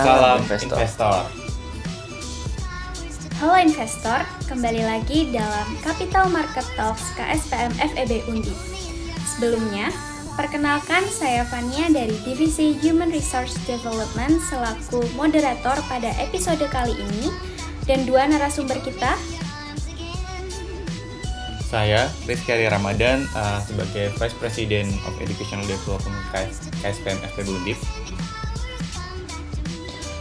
investor. Salam, investor. investor. Halo investor, kembali lagi dalam Capital Market Talks KSPM FEB Undi. Sebelumnya, perkenalkan saya Fania dari Divisi Human Resource Development selaku moderator pada episode kali ini dan dua narasumber kita saya Rizky Ramadan uh, sebagai Vice President of Educational Development KS, KSPM FEB Undip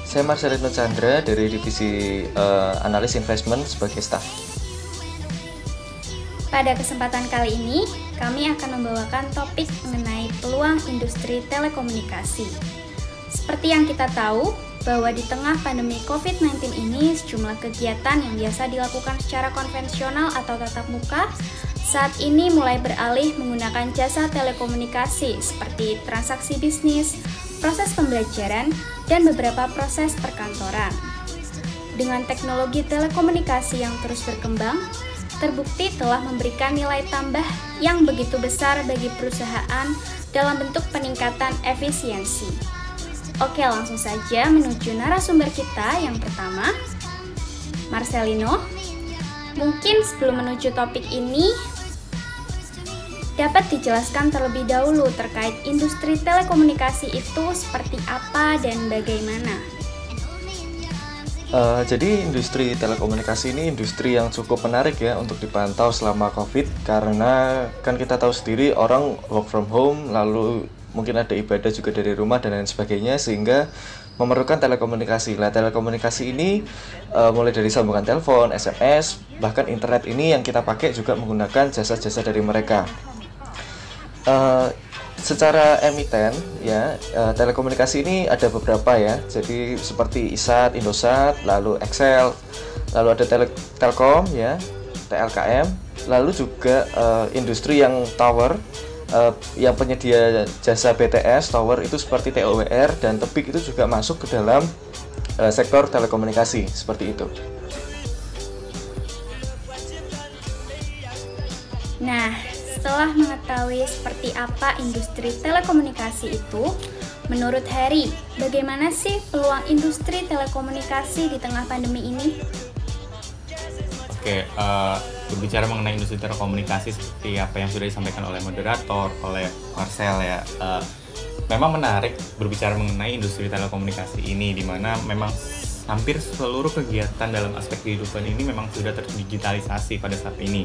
saya Marcelino Chandra dari Divisi uh, Analis Investment sebagai staff. Pada kesempatan kali ini, kami akan membawakan topik mengenai peluang industri telekomunikasi. Seperti yang kita tahu, bahwa di tengah pandemi COVID-19 ini, sejumlah kegiatan yang biasa dilakukan secara konvensional atau tatap muka saat ini mulai beralih menggunakan jasa telekomunikasi seperti transaksi bisnis, proses pembelajaran, dan beberapa proses perkantoran. Dengan teknologi telekomunikasi yang terus berkembang, terbukti telah memberikan nilai tambah yang begitu besar bagi perusahaan dalam bentuk peningkatan efisiensi. Oke, langsung saja menuju narasumber kita yang pertama, Marcelino. Mungkin sebelum menuju topik ini, dapat dijelaskan terlebih dahulu terkait industri telekomunikasi itu seperti apa dan bagaimana? Uh, jadi industri telekomunikasi ini industri yang cukup menarik ya untuk dipantau selama COVID karena kan kita tahu sendiri orang work from home lalu mungkin ada ibadah juga dari rumah dan lain sebagainya sehingga memerlukan telekomunikasi. Nah, telekomunikasi ini uh, mulai dari sambungan telepon, SMS, bahkan internet ini yang kita pakai juga menggunakan jasa-jasa dari mereka. Uh, secara emiten ya uh, telekomunikasi ini ada beberapa ya jadi seperti ISAT, Indosat, lalu Excel, lalu ada tele Telkom ya TLKM, lalu juga uh, industri yang tower uh, yang penyedia jasa BTS tower itu seperti TOWR dan Tebik itu juga masuk ke dalam uh, sektor telekomunikasi seperti itu. Nah, setelah mengetahui seperti apa industri telekomunikasi itu, menurut Harry, bagaimana sih peluang industri telekomunikasi di tengah pandemi ini? Oke, uh, berbicara mengenai industri telekomunikasi seperti apa yang sudah disampaikan oleh moderator, oleh Marcel ya, uh, memang menarik berbicara mengenai industri telekomunikasi ini, di mana memang hampir seluruh kegiatan dalam aspek kehidupan ini memang sudah terdigitalisasi pada saat ini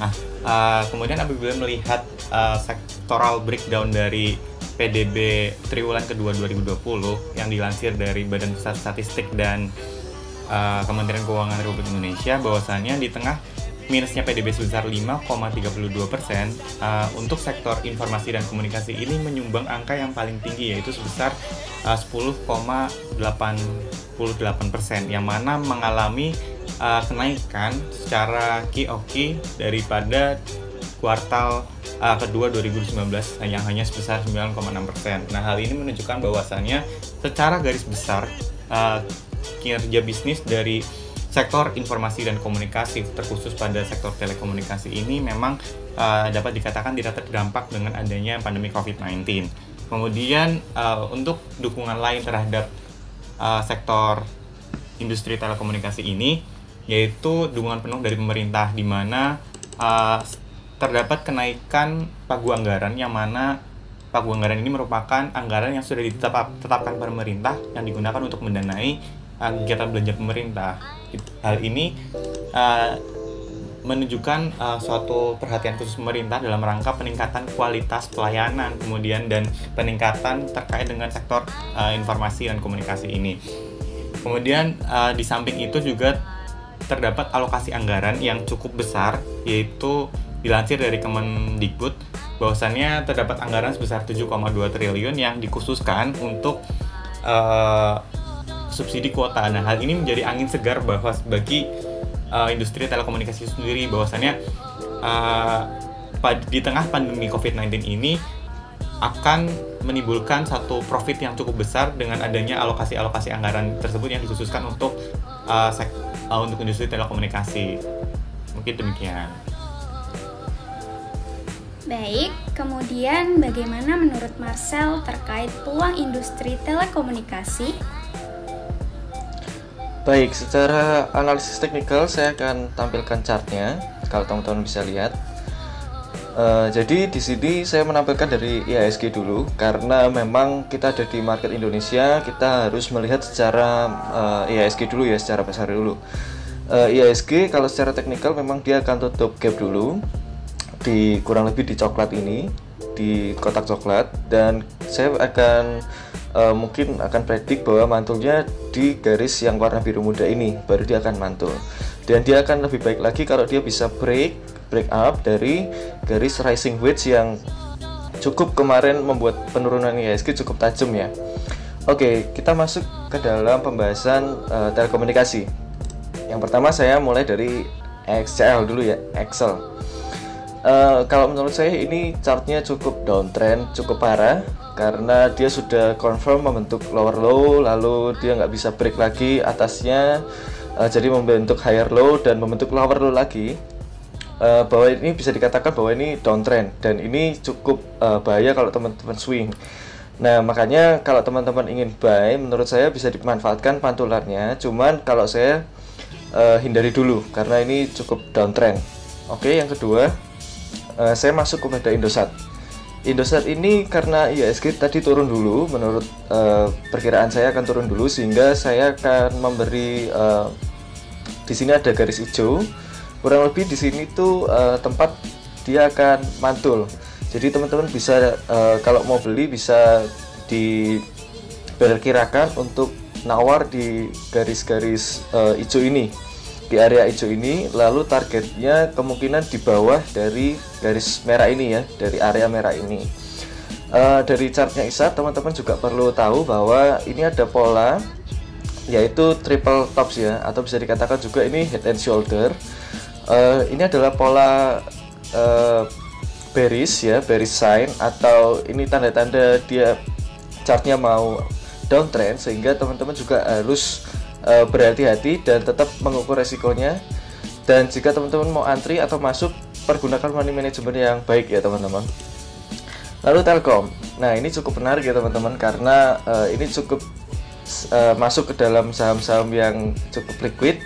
Nah, uh, kemudian apabila melihat uh, sektoral breakdown dari PDB triwulan kedua 2020 yang dilansir dari Badan Pusat Statistik dan uh, Kementerian Keuangan Republik Indonesia bahwasannya di tengah minusnya PDB sebesar 5,32 persen uh, untuk sektor informasi dan komunikasi ini menyumbang angka yang paling tinggi yaitu sebesar uh, 10,88 persen yang mana mengalami uh, kenaikan secara kioki daripada kuartal uh, kedua 2019 yang hanya sebesar 9,6 persen. Nah hal ini menunjukkan bahwasannya secara garis besar uh, kinerja bisnis dari sektor informasi dan komunikasi terkhusus pada sektor telekomunikasi ini memang uh, dapat dikatakan tidak terdampak dengan adanya pandemi COVID-19. Kemudian uh, untuk dukungan lain terhadap uh, sektor industri telekomunikasi ini yaitu dukungan penuh dari pemerintah di mana uh, terdapat kenaikan pagu anggaran yang mana pagu anggaran ini merupakan anggaran yang sudah ditetapkan pemerintah yang digunakan untuk mendanai uh, kegiatan belanja pemerintah. Hal ini uh, menunjukkan uh, suatu perhatian khusus pemerintah dalam rangka peningkatan kualitas pelayanan kemudian dan peningkatan terkait dengan sektor uh, informasi dan komunikasi ini. Kemudian uh, di samping itu juga terdapat alokasi anggaran yang cukup besar yaitu dilansir dari Kemendikbud bahwasannya terdapat anggaran sebesar 7,2 triliun yang dikhususkan untuk uh, subsidi kuota. Nah, hal ini menjadi angin segar bahwa bagi uh, industri telekomunikasi sendiri bahwasannya uh, di tengah pandemi COVID-19 ini akan menimbulkan satu profit yang cukup besar dengan adanya alokasi-alokasi anggaran tersebut yang dikhususkan untuk uh, uh, untuk industri telekomunikasi. Mungkin demikian. Baik, kemudian bagaimana menurut Marcel terkait peluang industri telekomunikasi? Baik, secara analisis teknikal saya akan tampilkan chartnya kalau teman-teman bisa lihat. Uh, jadi di sini saya menampilkan dari IHSG dulu karena memang kita ada di market Indonesia, kita harus melihat secara uh, IHSG dulu ya, secara besar dulu. Uh, IHSG kalau secara teknikal memang dia akan tutup gap dulu di kurang lebih di coklat ini di kotak coklat dan saya akan uh, mungkin akan predik bahwa mantulnya di garis yang warna biru muda ini baru dia akan mantul dan dia akan lebih baik lagi kalau dia bisa break break up dari garis rising wedge yang cukup kemarin membuat penurunan IHSG cukup tajam ya Oke, kita masuk ke dalam pembahasan uh, telekomunikasi. Yang pertama saya mulai dari XCL dulu ya, Excel. Uh, kalau menurut saya ini chartnya cukup downtrend, cukup parah karena dia sudah confirm membentuk lower low, lalu dia nggak bisa break lagi atasnya, uh, jadi membentuk higher low dan membentuk lower low lagi. Uh, bahwa ini bisa dikatakan bahwa ini downtrend dan ini cukup uh, bahaya kalau teman-teman swing. Nah makanya kalau teman-teman ingin buy, menurut saya bisa dimanfaatkan pantulannya. Cuman kalau saya uh, hindari dulu karena ini cukup downtrend. Oke, yang kedua uh, saya masuk kepada Indosat. Indosat ini karena IHSG tadi turun dulu, menurut uh, perkiraan saya akan turun dulu sehingga saya akan memberi uh, di sini ada garis hijau. Kurang lebih di sini tuh uh, tempat dia akan mantul. Jadi teman-teman bisa uh, kalau mau beli bisa diperkirakan untuk nawar di garis-garis uh, hijau ini di area hijau ini. Lalu targetnya kemungkinan di bawah dari garis merah ini ya dari area merah ini. Uh, dari chartnya ISA teman-teman juga perlu tahu bahwa ini ada pola yaitu triple tops ya. Atau bisa dikatakan juga ini head and shoulder uh, ini adalah pola uh, bearish ya bearish sign atau ini tanda-tanda dia chartnya mau downtrend sehingga teman-teman juga harus uh, berhati-hati dan tetap mengukur resikonya. Dan jika teman-teman mau antri atau masuk pergunakan money management yang baik ya teman-teman. Lalu Telkom. Nah ini cukup menarik ya teman-teman karena uh, ini cukup uh, masuk ke dalam saham-saham yang cukup liquid.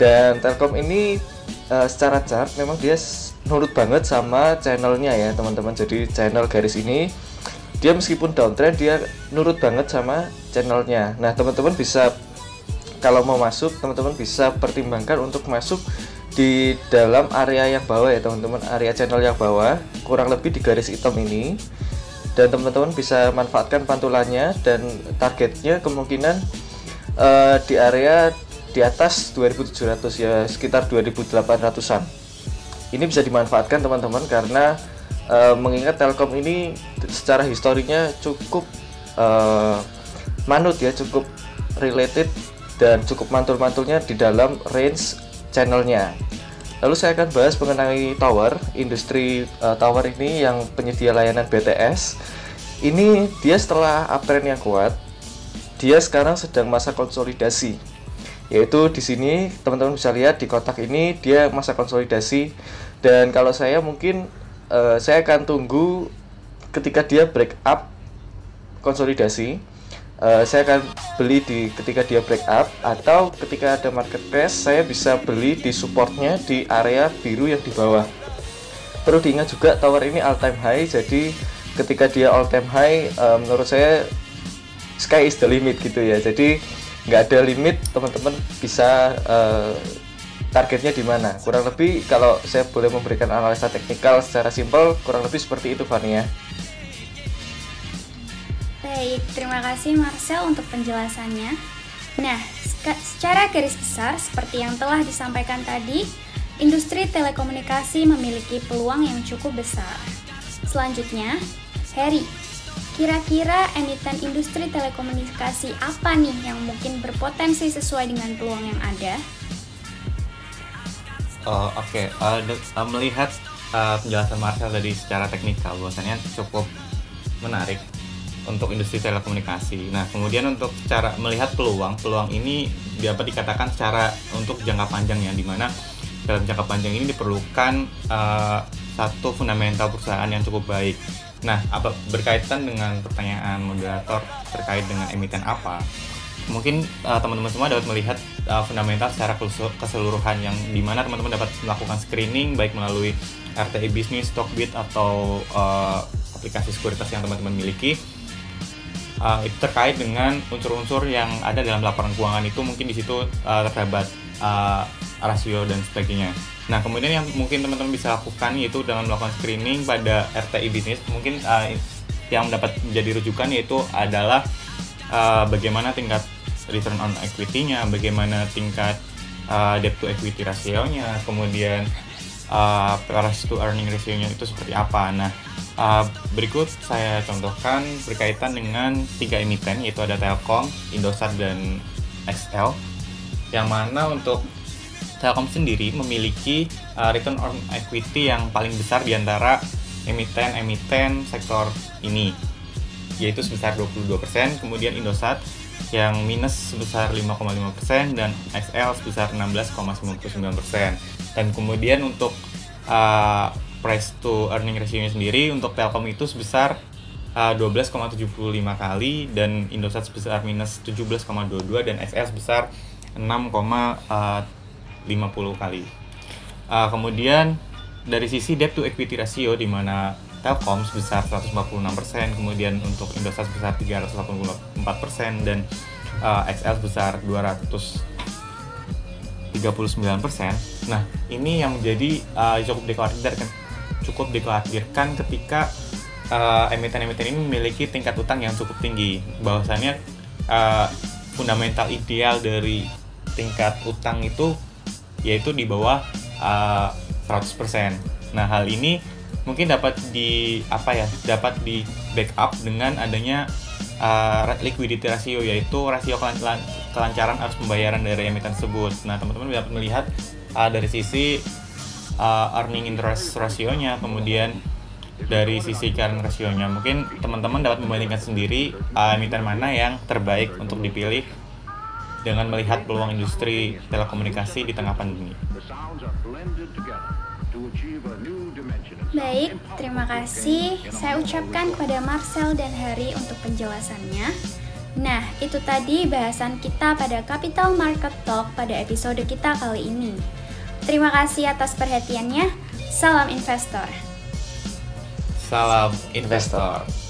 Dan Telkom ini uh, secara chart memang dia nurut banget sama channelnya ya teman-teman. Jadi channel garis ini dia meskipun downtrend dia nurut banget sama channelnya. Nah teman-teman bisa kalau mau masuk teman-teman bisa pertimbangkan untuk masuk di dalam area yang bawah ya teman-teman. Area channel yang bawah kurang lebih di garis hitam ini. Dan teman-teman bisa manfaatkan pantulannya dan targetnya kemungkinan uh, di area di atas 2700 ya sekitar 2800an ini bisa dimanfaatkan teman-teman karena uh, mengingat Telkom ini secara historinya cukup uh, manut ya cukup related dan cukup mantul-mantulnya di dalam range channelnya. Lalu saya akan bahas mengenai tower, industri uh, tower ini yang penyedia layanan BTS. Ini dia setelah uptrend yang kuat, dia sekarang sedang masa konsolidasi. Yaitu di sini teman-teman bisa lihat di kotak ini dia masa konsolidasi. Dan kalau saya mungkin uh, saya akan tunggu ketika dia break up konsolidasi. Uh, saya akan beli di ketika dia break up atau ketika ada market crash saya bisa beli di supportnya di area biru yang di bawah. Perlu diingat juga tower ini all time high jadi ketika dia all time high uh, menurut saya sky is the limit gitu ya. Jadi nggak ada limit teman-teman bisa uh, targetnya di mana kurang lebih kalau saya boleh memberikan analisa teknikal secara simpel kurang lebih seperti itu Fania Baik, terima kasih Marcel untuk penjelasannya. Nah, secara garis besar, seperti yang telah disampaikan tadi, industri telekomunikasi memiliki peluang yang cukup besar. Selanjutnya, Harry, kira-kira emiten industri telekomunikasi apa nih yang mungkin berpotensi sesuai dengan peluang yang ada? Oh, Oke, okay. uh, uh, melihat uh, penjelasan Marcel tadi secara teknikal, bahwasanya cukup menarik untuk industri telekomunikasi. Nah, kemudian untuk cara melihat peluang, peluang ini dapat dikatakan secara untuk jangka panjang ya, di mana dalam jangka panjang ini diperlukan uh, satu fundamental perusahaan yang cukup baik. Nah, apa berkaitan dengan pertanyaan moderator terkait dengan emiten apa? Mungkin uh, teman-teman semua dapat melihat uh, fundamental secara keseluruhan yang di mana teman-teman dapat melakukan screening baik melalui RTI bisnis, Stockbit atau uh, aplikasi sekuritas yang teman-teman miliki. Uh, itu terkait dengan unsur-unsur yang ada dalam laporan keuangan itu mungkin di situ uh, terdapat uh, rasio dan sebagainya. Nah, kemudian yang mungkin teman-teman bisa lakukan yaitu dengan melakukan screening pada RTI bisnis, mungkin uh, yang dapat menjadi rujukan yaitu adalah uh, bagaimana tingkat return on equity-nya, bagaimana tingkat uh, debt to equity rasionya, kemudian uh, price to earning ratio-nya itu seperti apa. Nah, uh, berikut saya contohkan berkaitan dengan tiga emiten yaitu ada Telkom, Indosat dan XL. Yang mana untuk Telkom sendiri memiliki uh, return on equity yang paling besar di antara emiten-emiten sektor ini yaitu sebesar 22%, kemudian Indosat yang minus sebesar 5,5% dan XL sebesar 16,99%. Dan kemudian untuk uh, price to earning ratio-nya sendiri untuk Telkom itu sebesar uh, 12,75 kali dan Indosat sebesar minus 17,22 dan XL sebesar 6, 50 kali. Uh, kemudian dari sisi debt to equity ratio di mana Telkom sebesar 146%, kemudian untuk Indosat sebesar 384% dan uh, XL sebesar 239%. Nah, ini yang menjadi uh, cukup dikhawatirkan cukup dikhawatirkan ketika emiten-emiten uh, ini memiliki tingkat utang yang cukup tinggi. Bahwasannya uh, fundamental ideal dari tingkat utang itu yaitu di bawah uh, 100%. Nah, hal ini mungkin dapat di apa ya? dapat di backup dengan adanya uh, liquidity ratio yaitu rasio kelancaran arus pembayaran dari emiten tersebut. Nah, teman-teman dapat melihat uh, dari sisi uh, earning interest rasionya, kemudian dari sisi current rasionya. Mungkin teman-teman dapat membandingkan sendiri uh, emiten mana yang terbaik untuk dipilih dengan melihat peluang industri telekomunikasi di tengah pandemi. Baik, terima kasih. Saya ucapkan kepada Marcel dan Hari untuk penjelasannya. Nah, itu tadi bahasan kita pada Capital Market Talk pada episode kita kali ini. Terima kasih atas perhatiannya. Salam investor. Salam investor.